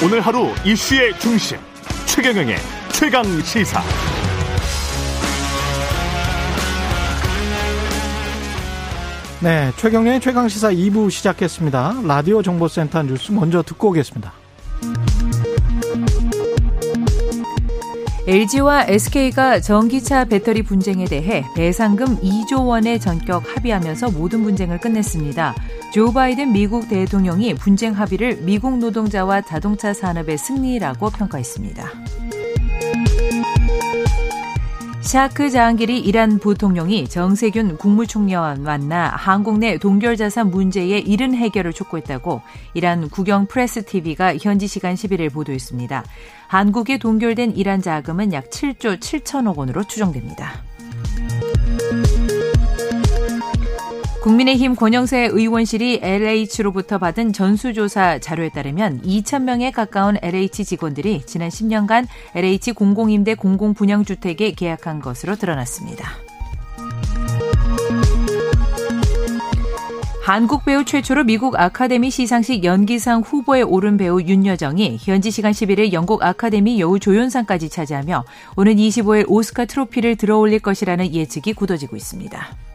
오늘 하루 이슈의 중심 최경영의 최강 시사. 네, 최경영의 최강 시사 2부 시작했습니다. 라디오 정보센터 뉴스 먼저 듣고 오겠습니다. LG와 SK가 전기차 배터리 분쟁에 대해 배상금 2조 원의 전격 합의하면서 모든 분쟁을 끝냈습니다. 조 바이든 미국 대통령이 분쟁 합의를 미국 노동자와 자동차 산업의 승리라고 평가했습니다. 샤크 자한기리 이란 부통령이 정세균 국무총리와 만나 한국 내 동결자산 문제의 이른 해결을 촉구했다고 이란 국영 프레스 TV가 현지 시간 11일 보도했습니다. 한국에 동결된 이란 자금은 약 7조 7천억 원으로 추정됩니다. 국민의힘 권영세 의원실이 LH로부터 받은 전수조사 자료에 따르면 2,000명에 가까운 LH 직원들이 지난 10년간 LH 공공임대 공공분양주택에 계약한 것으로 드러났습니다. 한국 배우 최초로 미국 아카데미 시상식 연기상 후보에 오른 배우 윤여정이 현지 시간 11일 영국 아카데미 여우 조연상까지 차지하며 오는 25일 오스카 트로피를 들어올릴 것이라는 예측이 굳어지고 있습니다.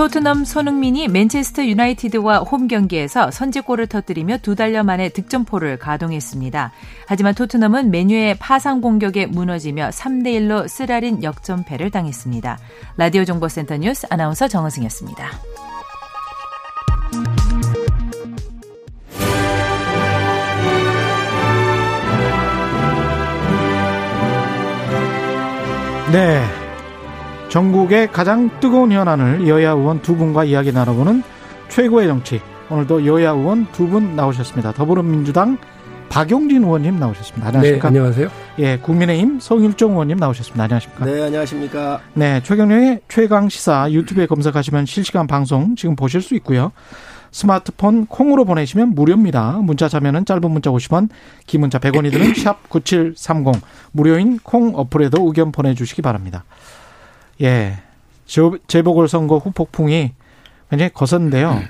토트넘 손흥민이 맨체스터 유나이티드와 홈 경기에서 선제골을 터뜨리며 두 달여 만에 득점포를 가동했습니다. 하지만 토트넘은 메뉴의 파상 공격에 무너지며 3대 1로 쓰라린 역전패를 당했습니다. 라디오 정보센터 뉴스 아나운서 정은승이었습니다. 네. 전국의 가장 뜨거운 현안을 여야 의원 두 분과 이야기 나눠보는 최고의 정치. 오늘도 여야 의원 두 분 나오셨습니다. 더불어민주당 박용진 의원님 나오셨습니다. 안녕하십니까? 네, 안녕하세요. 예, 국민의힘 성일종 의원님 나오셨습니다. 안녕하십니까? 네, 안녕하십니까? 네, 최경영의 최강 시사 유튜브에 검색하시면 실시간 방송 지금 보실 수 있고요. 스마트폰 콩으로 보내시면 무료입니다. 문자 자면은 짧은 문자 50원, 긴 문자 100원이 드는 샵 9730. 무료인 콩 어플에도 의견 보내주시기 바랍니다. 예. 재보궐선거 후폭풍이 굉장히 거센데요.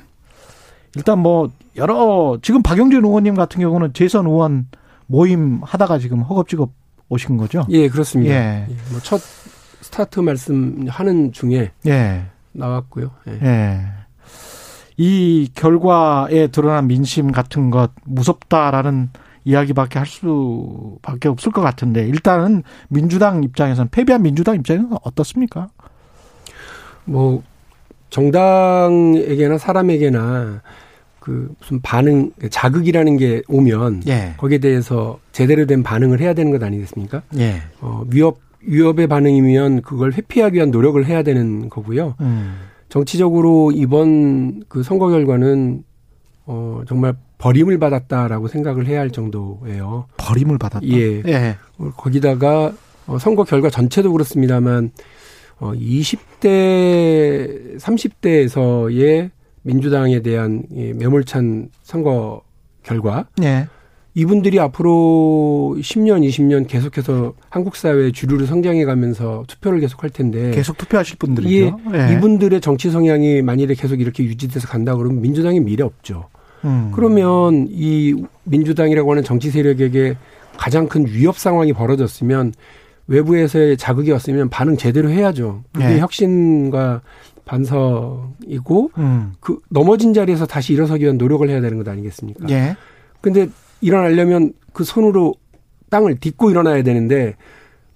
일단 뭐, 여러, 지금 박영진 의원님 같은 경우는 재선 의원 모임 하다가 지금 허겁지겁 오신 거죠? 예, 그렇습니다. 예. 예, 뭐첫 스타트 말씀하는 중에 예. 나왔고요. 예. 예. 이 결과에 드러난 민심 같은 것 무섭다라는 이야기밖에 할 수밖에 없을 것 같은데 일단은 민주당 입장에서는 패배한 민주당 입장에서는 어떻습니까? 뭐 정당에게나 사람에게나 그 무슨 반응 자극이라는 게 오면 예. 거기에 대해서 제대로 된 반응을 해야 되는 것 아니겠습니까? 예. 어, 위협 위협의 반응이면 그걸 회피하기 위한 노력을 해야 되는 거고요. 음. 정치적으로 이번 그 선거 결과는 어 정말 버림을 받았다라고 생각을 해야 할 정도예요. 버림을 받았다. 예. 예. 어, 거기다가 어, 선거 결과 전체도 그렇습니다만 어 20대 30대에서의 민주당에 대한 이 매몰찬 선거 결과 예. 이분들이 앞으로 10년, 20년 계속해서 한국 사회의 주류로 성장해 가면서 투표를 계속 할 텐데 계속 투표하실 분들이죠. 예, 이분들의 정치 성향이 만일에 계속 이렇게 유지돼서 간다 그러면 민주당이 미래 없죠. 음. 그러면 이 민주당이라고 하는 정치 세력에게 가장 큰 위협 상황이 벌어졌으면 외부에서의 자극이 왔으면 반응 제대로 해야죠. 그게 네. 혁신과 반성이고 음. 그 넘어진 자리에서 다시 일어서기 위한 노력을 해야 되는 것 아니겠습니까? 예. 근데 일어나려면 그 손으로 땅을 딛고 일어나야 되는데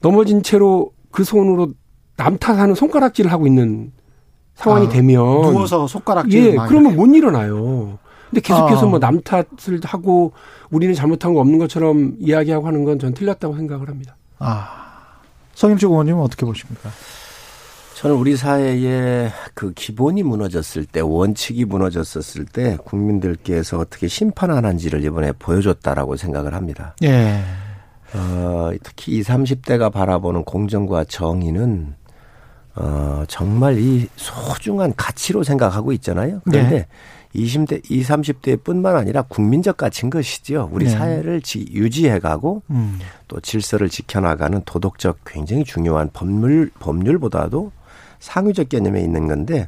넘어진 채로 그 손으로 남 탓하는 손가락질을 하고 있는 상황이 아, 되면 누워서 손가락질 예, 막 그러면 못 일어나요. 근데 계속해서 아. 뭐남 탓을 하고 우리는 잘못한 거 없는 것처럼 이야기하고 하는 건 전 틀렸다고 생각을 합니다. 아. 성임식 의원님은 어떻게 보십니까? 저는 우리 사회의 그 기본이 무너졌을 때, 원칙이 무너졌었을 때 국민들께서 어떻게 심판하는지를 이번에 보여줬다라고 생각을 합니다. 예. 어, 특히 20, 30대가 바라보는 공정과 정의는 어, 정말 이 소중한 가치로 생각하고 있잖아요. 그런데 네. 20대, 20, 30대 뿐만 아니라 국민적 가치인 것이죠. 우리 네. 사회를 지, 유지해가고 음. 또 질서를 지켜나가는 도덕적 굉장히 중요한 법률, 법률보다도 상위적 개념에 있는 건데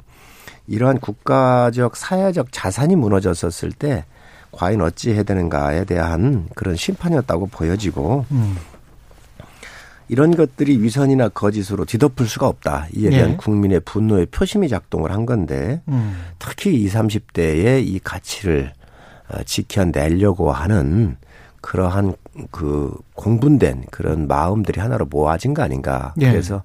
이러한 국가적 사회적 자산이 무너졌었을 때 과연 어찌 해야 되는가에 대한 그런 심판이었다고 보여지고 음. 이런 것들이 위선이나 거짓으로 뒤덮을 수가 없다. 이에 대한 예. 국민의 분노의 표심이 작동을 한 건데 음. 특히 20, 30대의 이 가치를 어, 지켜내려고 하는 그러한 그 공분된 그런 마음들이 하나로 모아진 거 아닌가. 예. 그래서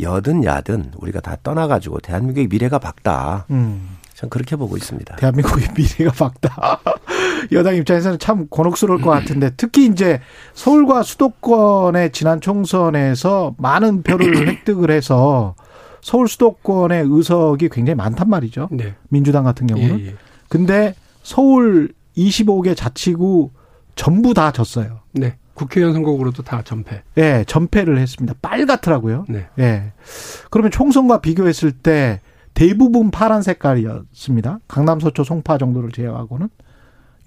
여든 야든 우리가 다 떠나가지고 대한민국의 미래가 밝다. 음. 전 그렇게 보고 있습니다. 대한민국의 미래가 밝다. 여당 입장에서는 참 곤혹스러울 것 같은데 특히 이제 서울과 수도권의 지난 총선에서 많은 표를 획득을 해서 서울 수도권의 의석이 굉장히 많단 말이죠. 네. 민주당 같은 경우는. 예, 예. 근데 서울 25개 자치구 전부 다 졌어요. 네. 국회의원 선거구로도 다 전패. 예, 전패를 했습니다. 빨갛더라고요. 네. 예. 그러면 총선과 비교했을 때 대부분 파란 색깔이었습니다. 강남, 서초, 송파 정도를 제외하고는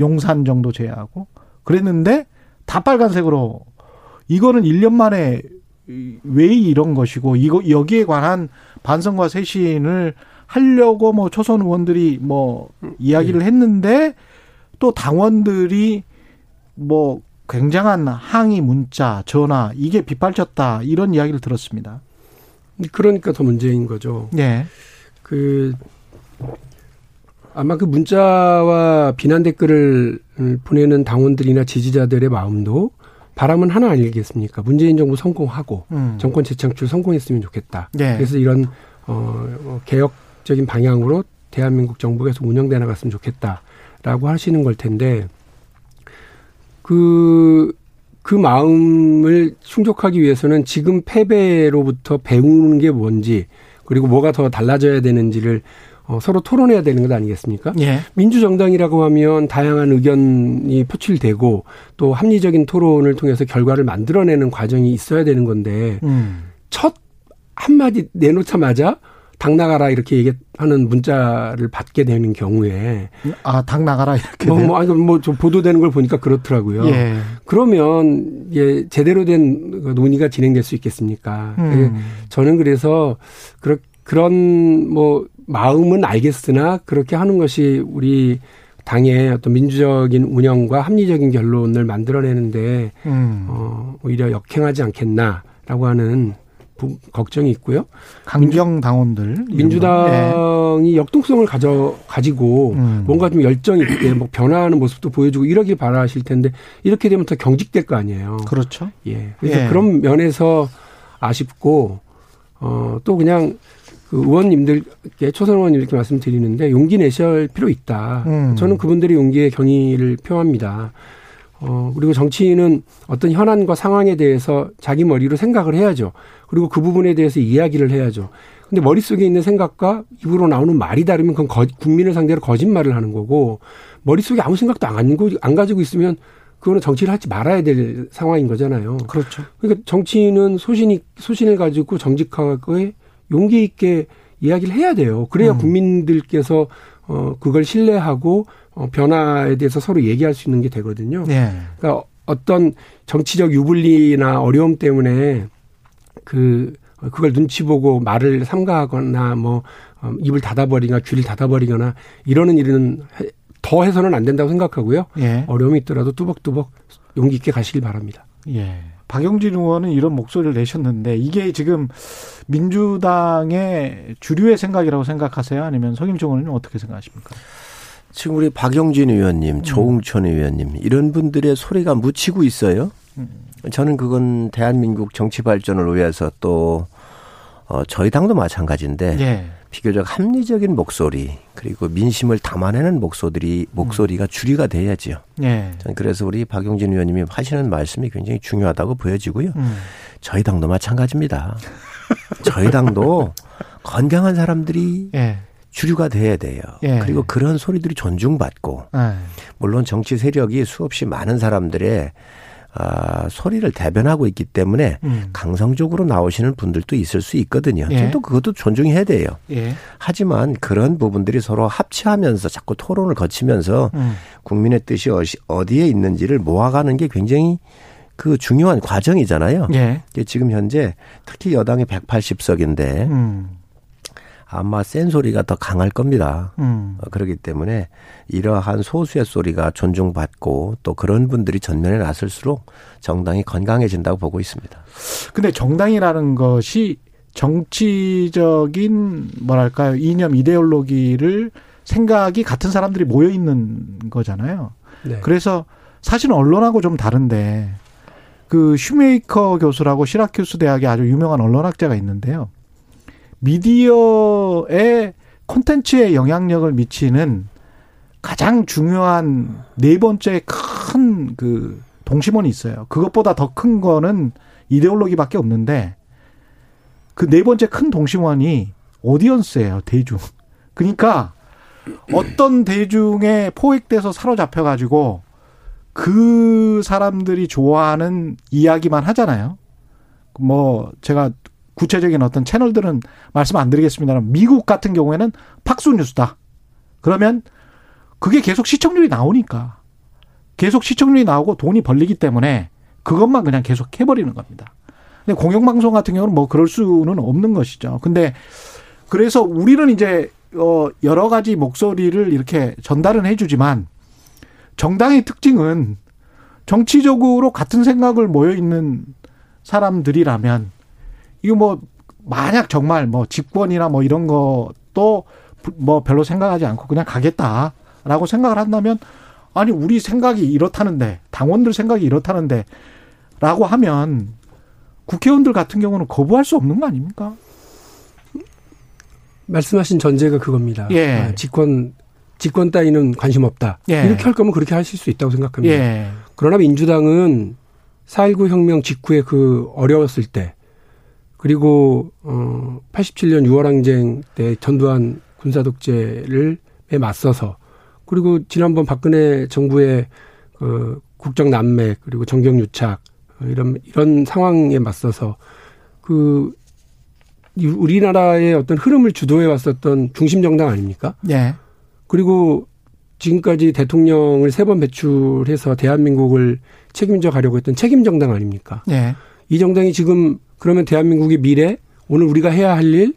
용산 정도 제외하고 그랬는데 다 빨간색으로 이거는 1년 만에 왜 이런 것이고 이거 여기에 관한 반성과 쇄신을 하려고 뭐 초선 의원들이 뭐 이야기를 했는데 또 당원들이 뭐 굉장한 항의 문자, 전화 이게 빗발쳤다 이런 이야기를 들었습니다. 그러니까 더 문제인 거죠. 예. 그 아마 그 문자와 비난 댓글을 보내는 당원들이나 지지자들의 마음도 바람은 하나 아니겠습니까? 문재인 정부 성공하고 음. 정권 재창출 성공했으면 좋겠다. 예. 그래서 이런 어 어, 개혁적인 방향으로 대한민국 계속 운영돼 나갔으면 좋겠다라고 하시는 걸 텐데 그, 그 마음을 충족하기 위해서는 지금 패배로부터 배우는 게 뭔지 그리고 뭐가 더 달라져야 되는지를 어, 서로 토론해야 되는 것 아니겠습니까? 예. 민주정당이라고 하면 다양한 의견이 표출되고 또 합리적인 토론을 통해서 결과를 만들어내는 과정이 있어야 되는 건데 음. 첫 한마디 내놓자마자 당 나가라 이렇게 얘기하는 문자를 받게 되는 경우에 아, 당 나가라 이렇게. 뭐? 뭐, 아니, 뭐좀 보도되는 걸 보니까 그렇더라고요. 예. 그러면 예 제대로 된그 논의가 진행될 수 있겠습니까? 예, 음. 저는 그래서 그런 그런 뭐 마음은 알겠으나 그렇게 하는 것이 우리 당의 어떤 민주적인 운영과 합리적인 결론을 만들어내는데 음. 어 오히려 역행하지 않겠나라고 하는 부, 걱정이 있고요. 강경 당원들. 예. 민주당이 역동성을 가져 가지고 음. 뭔가 좀 열정 있게 뭐 변화하는 모습도 보여주고 이러길 바라실 텐데 이렇게 되면 더 경직될 거 아니에요. 그렇죠. 예. 그래서 예. 그런 면에서 아쉽고 어또 그냥 그 의원님들께 초선 의원님께 말씀드리는데 용기 내실 필요 있다. 음. 저는 그분들의 용기에 경의를 표합니다. 어 그리고 정치인은 어떤 현안과 상황에 대해서 자기 머리로 생각을 해야죠. 그리고 그 부분에 대해서 이야기를 해야죠. 근데 머릿속에 있는 생각과 입으로 나오는 말이 다르면 그건 거- 국민을 상대로 거짓말을 하는 거고 머릿속에 아무 생각도 안, 안 가지고 있으면 그거는 정치를 하지 말아야 될 상황인 거잖아요. 그렇죠. 그러니까 정치인은 소신이 소신을 가지고 정직하게 용기 있게 이야기를 해야 돼요. 그래야 음. 국민들께서 어 그걸 신뢰하고 어 변화에 대해서 서로 얘기할 수 있는 게 되거든요. 예. 그러니까 어떤 정치적 유불리나 어려움 때문에 그 그걸 눈치 보고 말을 삼가하거나 뭐 어, 입을 닫아버리거나 귀를 닫아버리거나 이러는 일은 해- 더 해서는 안 된다고 생각하고요. 예. 어려움이 있더라도 뚜벅뚜벅 용기 있게 가시길 바랍니다. 예. 박영진 의원은 이런 목소리를 내셨는데 이게 지금 민주당의 주류의 생각이라고 생각하세요? 아니면 성임종 의원님 어떻게 생각하십니까? 지금 우리 박영진 의원님, 조웅천 의원님 이런 분들의 소리가 묻히고 있어요. 저는 그건 대한민국 정치 발전을 위해서 또 어, 저희 당도 마찬가지인데 예. 비교적 합리적인 목소리 그리고 민심을 담아내는 목소리 목소리가 주류가 돼야지요. 예. 저는 그래서 우리 박용진 의원님이 하시는 말씀이 굉장히 중요하다고 보여지고요. 음. 저희 당도 마찬가지입니다. 저희 당도 건강한 사람들이 예. 주류가 돼야 돼요. 예. 그리고 그런 소리들이 존중받고 예. 물론 정치 세력이 수없이 많은 사람들의 아, 소리를 대변하고 있기 때문에 음. 강성적으로 나오시는 분들도 있을 수 있거든요. 예. 저도 그것도 존중해야 돼요. 예. 하지만 그런 부분들이 서로 합치하면서 자꾸 토론을 거치면서 음. 국민의 뜻이 어디에 있는지를 모아가는 게 굉장히 그 중요한 과정이잖아요. 예. 지금 현재 특히 여당이 180석인데 음. 아마 센 소리가 더 강할 겁니다. 음. 어, 그렇기 때문에 이러한 소수의 소리가 존중받고 또 그런 분들이 전면에 나설수록 정당이 건강해진다고 보고 있습니다. 근데 정당이라는 것이 정치적인 뭐랄까요 이념 이데올로기를 생각이 같은 사람들이 모여 있는 거잖아요. 네. 그래서 사실은 언론하고 좀 다른데 그 슈메이커 교수라고 시라큐스 대학의 아주 유명한 언론학자가 있는데요. 미디어의 콘텐츠에 영향력을 미치는 가장 중요한 네 번째 큰 그 동심원이 있어요. 그것보다 더 큰 거는 이데올로기밖에 없는데 그 네 번째 큰 동심원이 오디언스예요. 대중. 그러니까 어떤 대중에 포획돼서 사로잡혀 가지고 그 사람들이 좋아하는 이야기만 하잖아요. 뭐 제가 구체적인 어떤 채널들은 말씀 안 드리겠습니다만 미국 같은 경우에는 팍수 뉴스다. 그러면 그게 계속 시청률이 나오니까 계속 시청률이 나오고 돈이 벌리기 때문에 그것만 그냥 계속 해버리는 겁니다. 근데 공영방송 같은 경우는 뭐 그럴 수는 없는 것이죠. 근데 그래서 우리는 이제 어 여러 가지 목소리를 이렇게 전달은 해주지만 정당의 특징은 정치적으로 같은 생각을 모여 있는 사람들이라면 이거 뭐 만약 정말 뭐 집권이나 뭐 이런 것도 뭐 별로 생각하지 않고 그냥 가겠다라고 생각을 한다면 아니 우리 생각이 이렇다는데 당원들 생각이 이렇다는데 라고 하면 국회의원들 같은 경우는 거부할 수 없는 거 아닙니까? 말씀하신 전제가 그겁니다. 예. 아, 집권 집권 따위는 관심 없다. 예. 이렇게 할 거면 그렇게 하실 수 있다고 생각합니다. 예. 그러나 민주당은 4.19 혁명 직후에 그 어려웠을 때 그리고 어 87년 6월 항쟁 때 전두환 군사 독재를 에 맞서서 그리고 지난번 박근혜 정부의 그 국정 난맥 그리고 정경 유착 이런 이런 상황에 맞서서 그 우리나라의 어떤 흐름을 주도해 왔었던 중심 정당 아닙니까? 예. 그리고 지금까지 대통령을 세 번 배출해서 대한민국을 책임져 가려고 했던 책임 정당 아닙니까? 예. 이 정당이 지금 그러면 대한민국의 미래, 오늘 우리가 해야 할 일,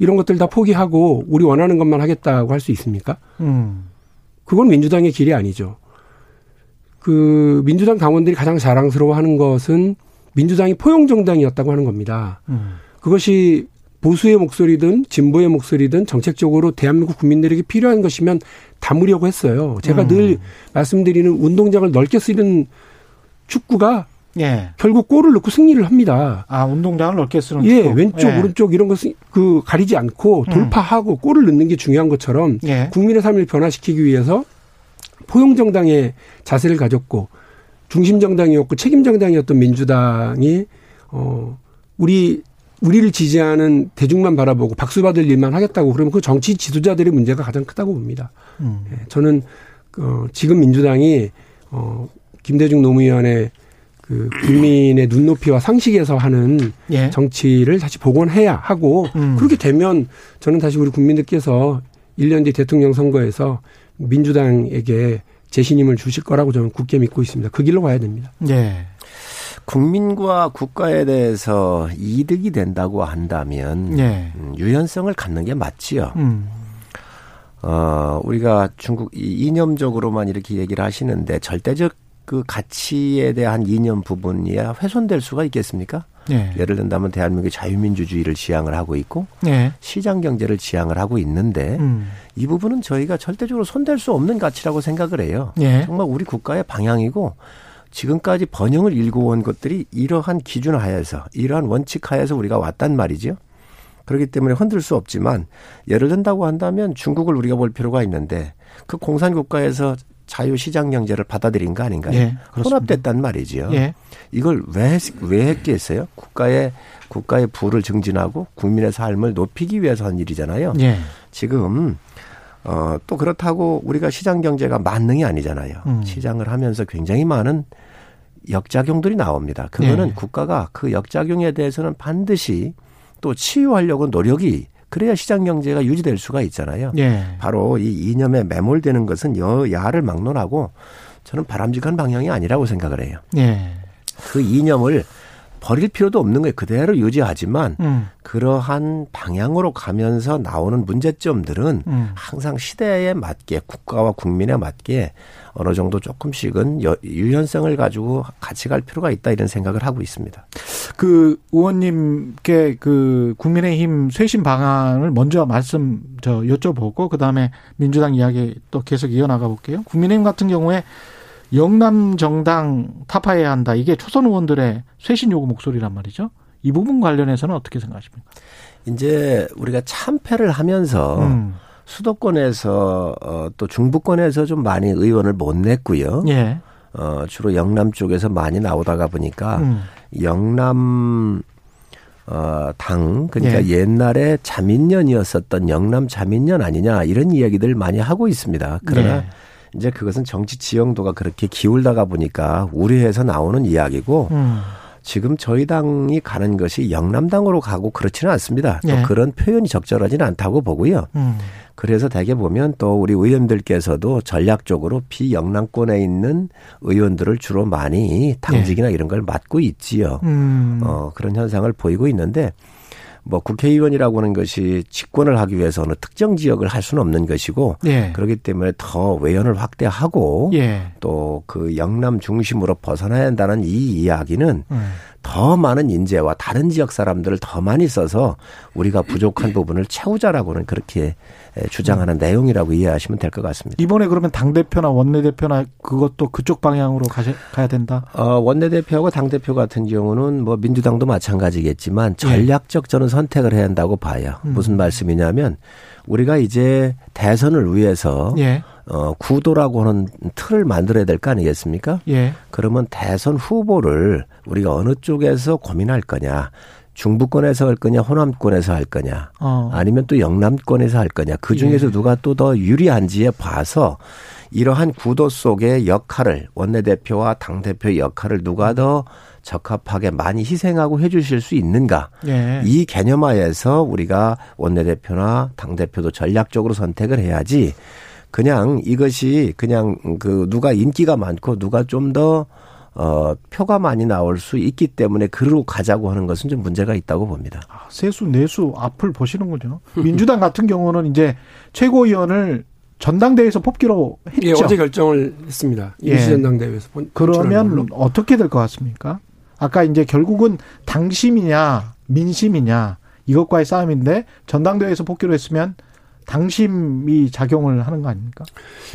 이런 것들 다 포기하고 우리 원하는 것만 하겠다고 할 수 있습니까? 음. 그건 민주당의 길이 아니죠. 그 민주당 당원들이 가장 자랑스러워 하는 것은 민주당이 포용 정당이었다고 하는 겁니다. 음. 그것이 보수의 목소리든 진보의 목소리든 정책적으로 대한민국 국민들에게 필요한 것이면 담으려고 했어요. 제가 음. 늘 말씀드리는 운동장을 넓게 쓰는 축구가 예. 결국 골을 넣고 승리를 합니다. 아, 운동장을 넓게 쓰는 예, 축구. 왼쪽, 예. 오른쪽 이런 것을 그 가리지 않고 음. 돌파하고 골을 넣는 게 중요한 것처럼 예. 국민의 삶을 변화시키기 위해서 포용 정당의 자세를 가졌고 중심 정당이었고 책임 정당이었던 민주당이 어 우리 우리를 지지하는 대중만 바라보고 박수 받을 일만 하겠다고 그러면 그 정치 지도자들의 문제가 가장 크다고 봅니다. 음. 예, 저는 어 지금 민주당이 어 김대중 노무현의 그 국민의 눈높이와 상식에서 하는 예. 정치를 다시 복원해야 하고 음. 그렇게 되면 저는 다시 우리 국민들께서 1년 뒤 대통령 선거에서 민주당에게 재신임을 주실 거라고 저는 굳게 믿고 있습니다. 그 길로 가야 됩니다. 예. 국민과 국가에 대해서 이득이 된다고 한다면 예. 음, 유연성을 갖는 게 맞지요. 음. 어, 우리가 중국 이 이념적으로만 이렇게 얘기를 하시는데 절대적 그 가치에 대한 이념 부분이야 훼손될 수가 있겠습니까? 예. 예를 든다면 대한민국이 자유민주주의를 지향을 하고 있고 예. 시장 경제를 지향을 하고 있는데 음. 이 부분은 저희가 절대적으로 손댈 수 없는 가치라고 생각을 해요. 예. 정말 우리 국가의 방향이고 지금까지 번영을 일궈온 것들이 이러한 기준 하에서 이러한 원칙 하에서 우리가 왔단 말이죠. 그렇기 때문에 흔들 수 없지만 예를 든다고 한다면 중국을 우리가 볼 필요가 있는데 그 공산 국가에서 자유 시장 경제를 받아들인 거 아닌가요? 예. 혼합됐단 말이지요. 예. 이걸 왜, 했, 왜 했겠어요? 국가의, 국가의 부를 증진하고 국민의 삶을 높이기 위해서 한 일이잖아요. 예. 지금, 어, 또 그렇다고 우리가 시장 경제가 만능이 아니잖아요. 음. 시장을 하면서 굉장히 많은 역작용들이 나옵니다. 그거는 예. 국가가 그 역작용에 대해서는 반드시 또 치유하려고 노력이 그래야 시장 경제가 유지될 수가 있잖아요. 예. 바로 이 이념에 매몰되는 것은 여야를 막론하고 저는 바람직한 방향이 아니라고 생각을 해요. 예. 그 이념을 버릴 필요도 없는 거예요. 그대로 유지하지만 음. 그러한 방향으로 가면서 나오는 문제점들은 음. 항상 시대에 맞게 국가와 국민에 맞게 어느 정도 조금씩은 여- 유연성을 가지고 같이 갈 필요가 있다 이런 생각을 하고 있습니다. 그 의원님께 그 국민의힘 쇄신 방안을 먼저 말씀 저 여쭤보고 그 다음에 민주당 이야기 또 계속 이어나가 볼게요. 국민의힘 같은 경우에 영남 정당 타파해야 한다. 이게 초선 의원들의 쇄신 요구 목소리란 말이죠. 이 부분 관련해서는 어떻게 생각하십니까? 이제 우리가 참패를 하면서 음. 수도권에서 어, 또 중부권에서 좀 많이 의원을 못 냈고요. 예. 어, 주로 영남 쪽에서 많이 나오다가 보니까 음. 영남 어, 당 그러니까 예. 옛날에 자민련이었었던 영남 자민련 아니냐 이런 이야기들 많이 하고 있습니다. 그러나 예. 이제 그것은 정치 지형도가 그렇게 기울다가 보니까 우려해서 나오는 이야기고 음. 지금 저희 당이 가는 것이 영남당으로 가고 그렇지는 않습니다. 또 예. 그런 표현이 적절하지는 않다고 보고요. 음. 그래서 대개 보면 또 우리 의원들께서도 전략적으로 비영남권에 있는 의원들을 주로 많이 당직이나 이런 걸 맡고 있지요. 예. 음. 어, 그런 현상을 보이고 있는데 뭐 국회의원이라고 하는 것이 집권을 하기 위해서 어느 특정 지역을 할 수는 없는 것이고 예. 그렇기 때문에 더 외연을 확대하고 예. 또그 영남 중심으로 벗어나야 한다는 이 이야기는 음. 더 많은 인재와 다른 지역 사람들을 더 많이 써서 우리가 부족한 부분을 채우자라고는 그렇게 주장하는 내용이라고 이해하시면 될 것 같습니다. 이번에 그러면 당 대표나 원내 대표나 그것도 그쪽 방향으로 가야 된다? 어, 원내 대표하고 당 대표 같은 경우는 뭐 민주당도 마찬가지겠지만 전략적 저는 선택을 해야 한다고 봐요. 음. 무슨 말씀이냐면 우리가 이제 대선을 위해서 예. 어, 구도라고 하는 틀을 만들어야 될 거 아니겠습니까? 예. 그러면 대선 후보를 우리가 어느 쪽에서 고민할 거냐. 중부권에서 할 거냐, 호남권에서 할 거냐, 어. 아니면 또 영남권에서 할 거냐. 그 중에서 예. 누가 또 더 유리한지에 봐서 이러한 구도 속의 역할을 원내대표와 당대표의 역할을 누가 더 적합하게 많이 희생하고 해 주실 수 있는가. 예. 이 개념하에서 우리가 원내대표나 당대표도 전략적으로 선택을 해야지 그냥 이것이 그냥 그 누가 인기가 많고 누가 좀더 어, 표가 많이 나올 수 있기 때문에 그로 가자고 하는 것은 좀 문제가 있다고 봅니다. 아, 세수 내수 앞을 보시는군요. 민주당 같은 경우는 이제 최고위원을 전당대회에서 뽑기로 했죠. 예, 어제 결정을 했습니다. 예. 임시전당대회에서 본- 그러면. 어떻게 될 것 같습니까? 아까 이제 결국은 당심이냐 민심이냐 이것과의 싸움인데 전당대회에서 뽑기로 했으면 당심이 작용을 하는 거 아닙니까?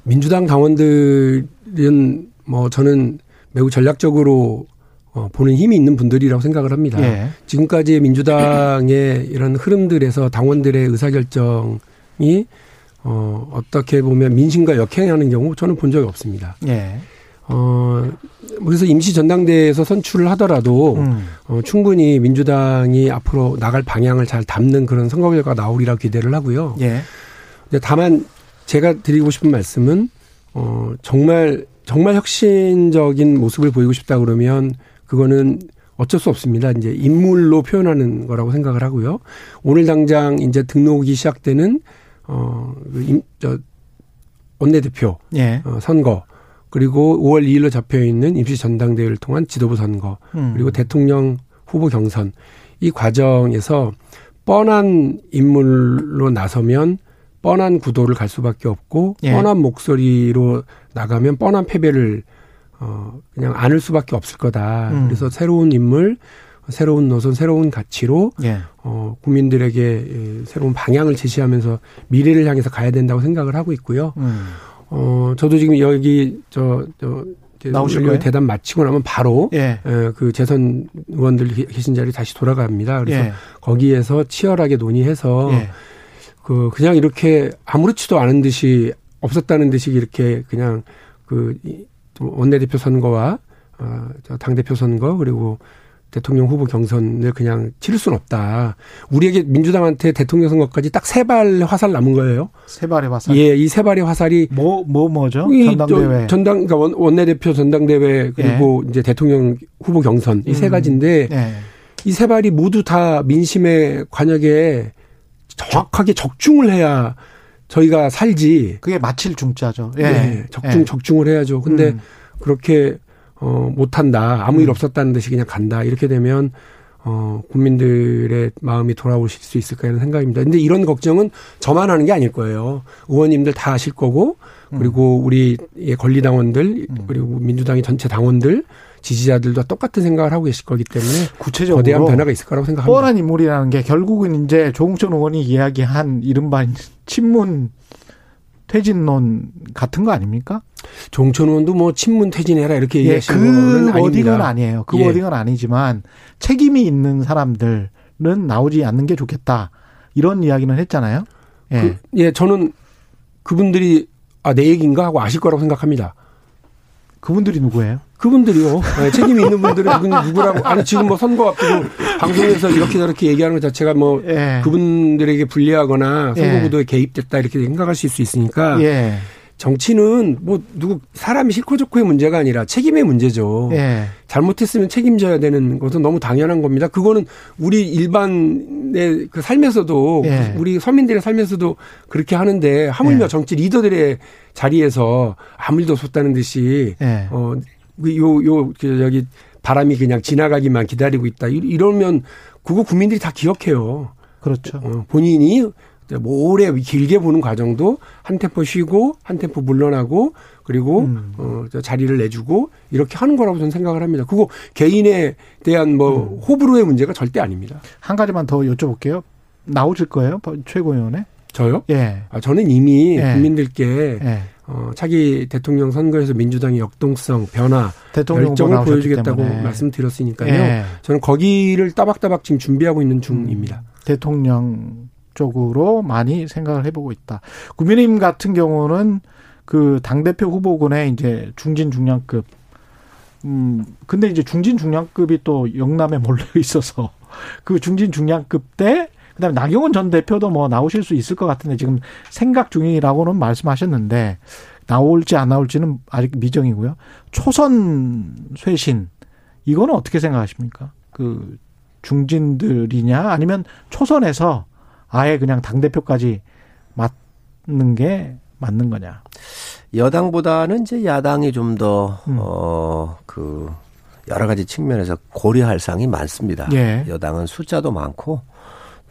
민주당 당원들은 뭐 저는 매우 전략적으로 어, 보는 힘이 있는 분들이라고 생각을 합니다. 예. 지금까지의 민주당의 이런 흐름들에서 당원들의 의사결정이 어, 어떻게 보면 민심과 역행하는 경우 저는 본 적이 없습니다. 예. 어, 그래서 임시 전당대회에서 선출을 하더라도 음. 어, 충분히 민주당이 앞으로 나갈 방향을 잘 담는 그런 선거 결과가 나오리라 기대를 하고요. 예. 다만 제가 드리고 싶은 말씀은 어 정말 정말 혁신적인 모습을 보이고 싶다 그러면 그거는 어쩔 수 없습니다. 이제 인물로 표현하는 거라고 생각을 하고요. 오늘 당장 이제 등록이 시작되는 어저 원내대표 예. 어, 선거 그리고 5월 2일로 잡혀 있는 임시 전당대회를 통한 지도부 선거 음. 그리고 대통령 후보 경선 이 과정에서 뻔한 인물로 나서면 뻔한 구도를 갈 수밖에 없고 예. 뻔한 목소리로 나가면 뻔한 패배를 어 그냥 안을 수밖에 없을 거다. 음. 그래서 새로운 인물, 새로운 노선, 새로운 가치로 예. 어 국민들에게 예, 새로운 방향을 제시하면서 미래를 향해서 가야 된다고 생각을 하고 있고요. 음. 어 저도 지금 여기 저 저 나오실 거예요? 대담 마치고 나면 바로 예. 예, 그 재선 의원들 계신 자리 다시 돌아갑니다. 그래서 예. 거기에서 치열하게 논의해서 예. 그 그냥 이렇게 아무렇지도 않은 듯이 없었다는 듯이 이렇게 그냥 그 이- 원내대표 선거와 어저 당대표 선거 그리고 대통령 후보 경선을 그냥 치를 수는 없다. 우리에게 민주당한테 대통령 선거까지 딱 세 발 화살 남은 거예요. 세 발의 화살. 예, 이 세 발의 화살이 뭐, 뭐, 뭐죠? 이 전당대회. 저 전당 그러니까 원- 원내대표 전당대회 그리고 이제 대통령 후보 경선 이세 음. 가지인데 예. 이세 발이 모두 다 민심의 관역에 정확하게 적중을 해야 저희가 살지. 그게 마칠 중자죠. 예. 예, 적중 예. 적중을 해야죠. 근데 음. 그렇게 어, 못한다. 아무 일 없었다는 듯이 그냥 간다. 이렇게 되면 어, 국민들의 마음이 돌아오실 수 있을까 하는 생각입니다. 근데 이런 걱정은 저만 하는 게 아닐 거예요. 의원님들 다 하실 거고, 그리고 우리 권리당원들, 그리고 민주당의 전체 당원들, 지지자들도 똑같은 생각을 하고 계실 거기 때문에 구체적으로 거대한 변화가 있을 거라고 생각합니다. 뻔한 인물이라는 게 결국은 이제 조홍천 의원이 이야기한 이른바 친문 퇴진론 같은 거 아닙니까? 종천 의원도 뭐 친문 퇴진해라 이렇게 예, 얘기하시는 그 워딩은. 아니에요. 그 예. 워딩은 아니지만 책임이 있는 사람들은 나오지 않는 게 좋겠다. 이런 이야기는 했잖아요. 예. 그, 예, 저는 그분들이 아, 내 얘기인가 하고 아실 거라고 생각합니다. 그, 분들이 누구예요? 그분들이요. 네, 책임이 있는 분들은 누구라고. 아니, 지금 뭐 선거 앞두고 방송에서 이렇게 저렇게 얘기하는 것 자체가 뭐 예. 그분들에게 불리하거나 예. 선거구도에 개입됐다 이렇게 생각하실 수 있으니까 예. 정치는 뭐 누구 사람이 싫고 좋고의 문제가 아니라 책임의 문제죠. 예. 잘못했으면 책임져야 되는 것은 너무 당연한 겁니다. 그거는 우리 일반의 그 삶에서도 예. 우리 서민들의 삶에서도 그렇게 하는데 하물며 예. 정치 리더들의 자리에서 아무 일도 없었다는 듯이 예. 어, 그 요, 요, 그 여기 바람이 그냥 지나가기만 기다리고 있다. 이- 이러면 그거 국민들이 다 기억해요. 그렇죠. 어, 본인이 뭐 오래 길게 보는 과정도 한 템포 쉬고 한 템포 물러나고 그리고 음. 어, 저 자리를 내주고 이렇게 하는 거라고 저는 생각을 합니다. 그거 개인에 대한 뭐 음. 호불호의 문제가 절대 아닙니다. 한 가지만 더 여쭤볼게요. 나오실 거예요? 최고위원회? 저요? 예. 아, 저는 이미 예. 국민들께 예. 어, 차기 대통령 선거에서 민주당의 역동성, 변화, 나오셨기 보여주겠다고. 말씀드렸으니까요. 예. 저는 거기를 따박따박 지금 준비하고 있는 중입니다. 대통령 쪽으로 많이 생각을 해보고 있다. 국민의힘 같은 경우는 그 당대표 후보군에 이제 중진 중량급 음 근데 이제 중진 중량급이 또 영남에 몰려 있어서 그 중진 중량급 때 그다음에 나경원 전 대표도 뭐 나오실 수 있을 것 같은데 지금 생각 중이라고는 말씀하셨는데 나올지 안 나올지는 아직 미정이고요. 초선 쇄신 이거는 어떻게 생각하십니까? 그 중진들이냐 아니면 초선에서 아예 그냥 당 대표까지 맡는 게 맞는 거냐? 여당보다는 이제 야당이 좀 더, 음. 어, 그, 여러 가지 측면에서 고려할 사항이 많습니다. 예. 여당은 숫자도 많고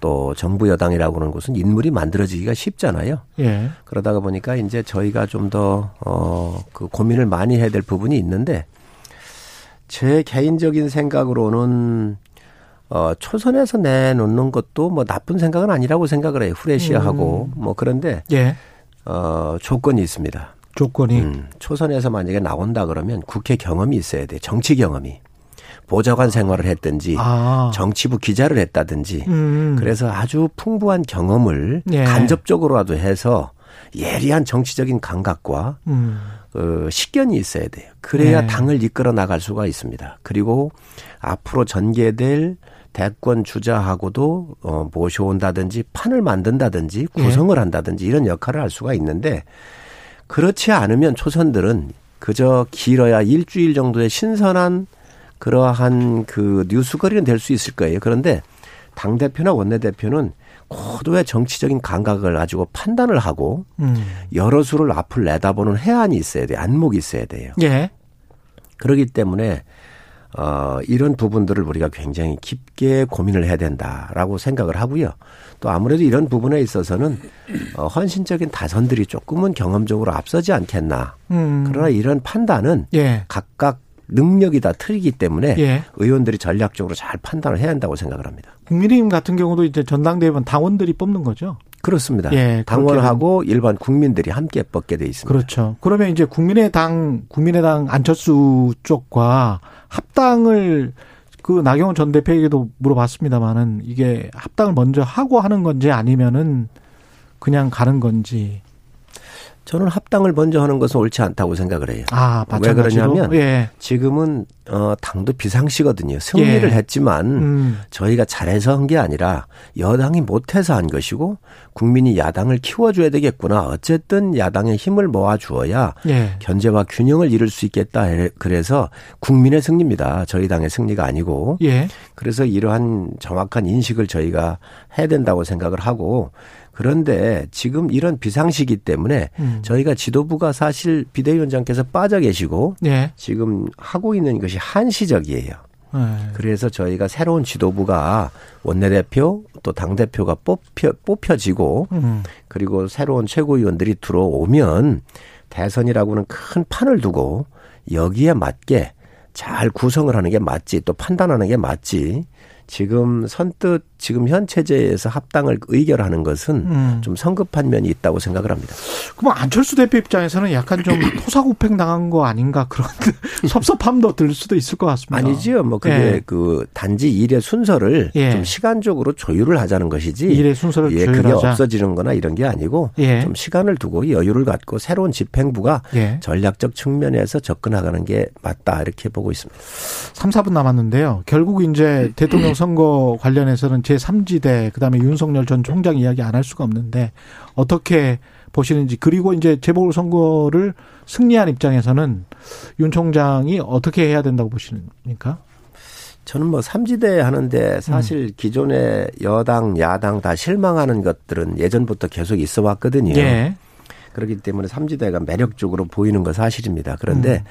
또 정부 여당이라고 하는 곳은 인물이 만들어지기가 쉽잖아요. 예. 그러다가 보니까 이제 저희가 좀 더, 어, 그 고민을 많이 해야 될 부분이 있는데 제 개인적인 생각으로는 어, 초선에서 내놓는 것도 뭐 나쁜 생각은 아니라고 생각을 해요. 후레쉬하고 뭐 그런데 예. 어, 조건이 있습니다. 조건이 음, 초선에서 만약에 나온다 그러면 국회 경험이 있어야 돼. 정치 경험이. 보좌관 생활을 했든지 아. 정치부 기자를 했다든지 음. 그래서 아주 풍부한 경험을 예. 간접적으로라도 해서 예리한 정치적인 감각과 음. 어, 식견이 있어야 돼요. 그래야 네. 당을 이끌어 나갈 수가 있습니다. 그리고 앞으로 전개될 대권 주자하고도 어, 모셔온다든지 판을 만든다든지 예. 구성을 한다든지 이런 역할을 할 수가 있는데 그렇지 않으면 초선들은 그저 길어야 일주일 정도의 신선한 그러한 그 뉴스거리는 될 수 있을 거예요. 그런데 당 대표나 원내 대표는 고도의 정치적인 감각을 가지고 판단을 하고 음. 여러 수를 앞을 내다보는 해안이 있어야 돼요. 안목이 있어야 돼요. 예. 그렇기 때문에 어 이런 부분들을 우리가 굉장히 깊게 고민을 해야 된다라고 생각을 하고요. 또 아무래도 이런 부분에 있어서는 어 헌신적인 다선들이 조금은 경험적으로 앞서지 않겠나. 음. 그러나 이런 판단은 예. 각각 능력이 다 틀리기 때문에 예. 의원들이 전략적으로 잘 판단을 해야 한다고 생각을 합니다. 국민의힘 같은 경우도 이제 전당대회는 당원들이 뽑는 거죠. 그렇습니다. 예, 당원하고 일반 국민들이 함께 뽑게 돼 있습니다. 그렇죠. 그러면 이제 국민의당 국민의당 안철수 쪽과 합당을 그 나경원 전 대표에게도 물어봤습니다만은 이게 합당을 먼저 하고 하는 건지 아니면은 그냥 가는 건지. 저는 합당을 먼저 하는 것은 옳지 않다고 생각을 해요. 아, 왜 마찬가지로. 그러냐면 예. 지금은 어 당도 비상시거든요. 승리를 예. 했지만 음. 저희가 잘해서 한 게 아니라 여당이 못해서 한 것이고 국민이 야당을 키워줘야 되겠구나. 어쨌든 야당의 힘을 모아주어야 예. 견제와 균형을 이룰 수 있겠다. 그래서 국민의 승리입니다. 저희 당의 승리가 아니고 예. 그래서 이러한 정확한 인식을 저희가 해야 된다고 생각을 하고 그런데 지금 이런 비상시기 때문에 음. 저희가 지도부가 사실 비대위원장께서 빠져 계시고 예. 지금 하고 있는 것이 한시적이에요. 예. 그래서 저희가 새로운 지도부가 원내대표 또 당대표가 뽑혀, 뽑혀지고 음. 그리고 새로운 최고위원들이 들어오면 대선이라고는 큰 판을 두고 여기에 맞게 잘 구성을 하는 게 맞지 또 판단하는 게 맞지 지금 선뜻 지금 현 체제에서 합당을 의결하는 것은 음. 좀 성급한 면이 있다고 생각을 합니다. 그럼 안철수 대표 입장에서는 약간 좀 토사구팽 당한 거 아닌가 그런 섭섭함도 들 수도 있을 것 같습니다. 아니지요. 뭐 그게 예. 그 단지 일의 순서를 예. 좀 시간적으로 조율을 하자는 것이지. 일의 순서를 예, 그게 조율하자. 없어지는 거나 이런 게 아니고 예. 좀 시간을 두고 여유를 갖고 새로운 집행부가 예. 전략적 측면에서 접근하가는 게 맞다 이렇게 보고 있습니다. 3, 4분 남았는데요. 결국 이제 대통령 선거 관련해서는 제3지대 그다음에 윤석열 전 총장 이야기 안 할 수가 없는데 어떻게 보시는지 그리고 이제 재보궐 선거를 승리한 입장에서는 윤 총장이 어떻게 해야 된다고 보시니까? 저는 뭐 삼지대 하는데 사실 음. 기존의 여당, 야당 다 실망하는 것들은 예전부터 계속 있어 왔거든요. 예. 그렇기 때문에 삼지대가 매력적으로 보이는 건 사실입니다. 그런데 음.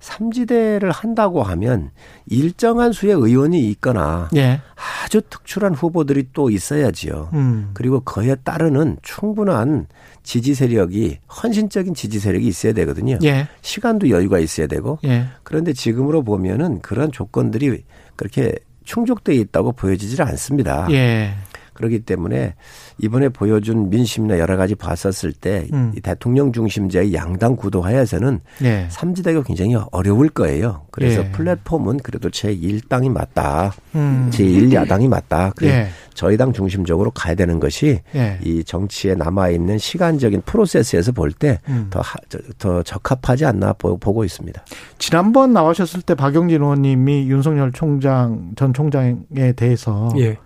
삼지대를 한다고 하면 일정한 수의 의원이 있거나 예. 아주 특출한 후보들이 또 있어야지요. 음. 그리고 그에 따르는 충분한 지지 세력이 헌신적인 지지 세력이 있어야 되거든요. 예. 시간도 여유가 있어야 되고 예. 그런데 지금으로 보면은 그런 조건들이 그렇게 충족되어 있다고 보여지질 않습니다. 예. 그렇기 때문에 이번에 보여준 민심이나 여러 가지 봤었을 때 음. 이 대통령 중심제의 양당 구도 하에서는 예. 삼지대가 굉장히 어려울 거예요. 그래서 예. 플랫폼은 그래도 제1당이 맞다. 음. 제1야당이 맞다. 그래 예. 저희 당 중심적으로 가야 되는 것이 예. 이 정치에 남아있는 시간적인 프로세스에서 볼 때더 음. 더 적합하지 않나 보- 보고 있습니다. 지난번 나오셨을 때 박영진 의원님이 윤석열 총장 전 총장에 대해서 예.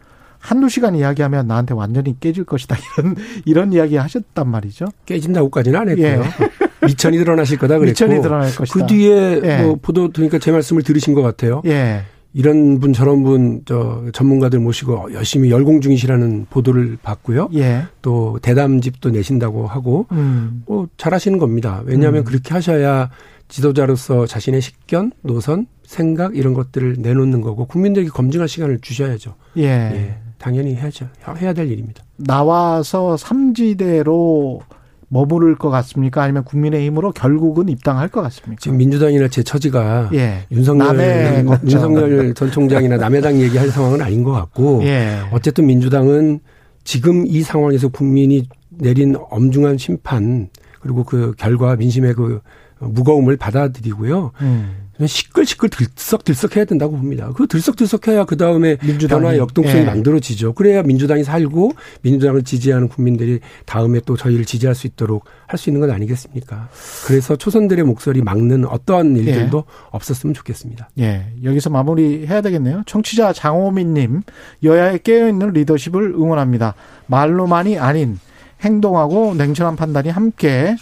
한두 시간 이야기하면 나한테 완전히 깨질 것이다 이런 이런 이야기 하셨단 말이죠. 깨진다고까지는 안 했고요. 예. 미천이 드러나실 거다 그랬고. 미천이 드러날 것이다. 그 뒤에 예. 뭐 보도 들으니까 제 말씀을 들으신 것 같아요. 예. 이런 분 저런 분 저 전문가들 모시고 열심히 열공 중이시라는 보도를 봤고요. 예. 또 대담집도 내신다고 하고 음. 뭐 잘하시는 겁니다. 왜냐하면 음. 그렇게 하셔야 지도자로서 자신의 식견, 노선, 생각 이런 것들을 내놓는 거고 국민들에게 검증할 시간을 주셔야죠. 예. 예. 당연히 해야죠. 해야 될 일입니다. 나와서 삼지대로 머무를 것 같습니까? 아니면 국민의힘으로 결국은 입당할 것 같습니까? 지금 민주당이나 제 처지가 예. 윤석열. 윤석열 전 총장이나 남해당 얘기할 상황은 아닌 것 같고 예. 어쨌든 민주당은 지금 이 상황에서 국민이 내린 엄중한 심판 그리고 그 결과 민심의 그 무거움을 받아들이고요. 음. 시끌시끌 들썩들썩 해야 된다고 봅니다. 그 들썩들썩 해야 그 다음에. 변화 역동성이 예. 만들어지죠. 그래야 민주당이 살고 민주당을 지지하는 국민들이 다음에 또 저희를 지지할 수 있도록 할 수 있는 건 아니겠습니까? 그래서 초선들의 목소리 막는 어떠한 일들도 없었으면 좋겠습니다. 예. 여기서 마무리 해야 되겠네요. 청취자 장호민님, 여야의 깨어있는 리더십을 응원합니다. 말로만이 아닌 행동하고 냉철한 판단이 함께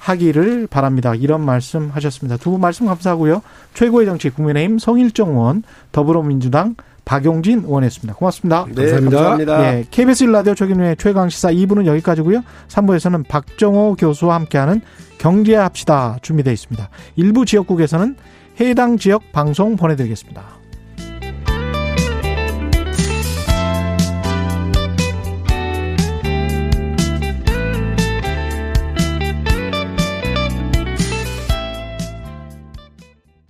하기를 바랍니다. 이런 말씀 하셨습니다. 두 분 말씀 감사하고요. 최고의 정치 국민의힘 성일정 의원, 더불어민주당 박용진 의원이었습니다. 고맙습니다. 네, 감사합니다. 감사합니다. 예, KBS 일라디오 최근의 최강시사 2부는 여기까지고요. 3부에서는 박정호 교수와 함께하는 경제합시다 준비되어 있습니다. 일부 지역국에서는 해당 지역 방송 보내드리겠습니다.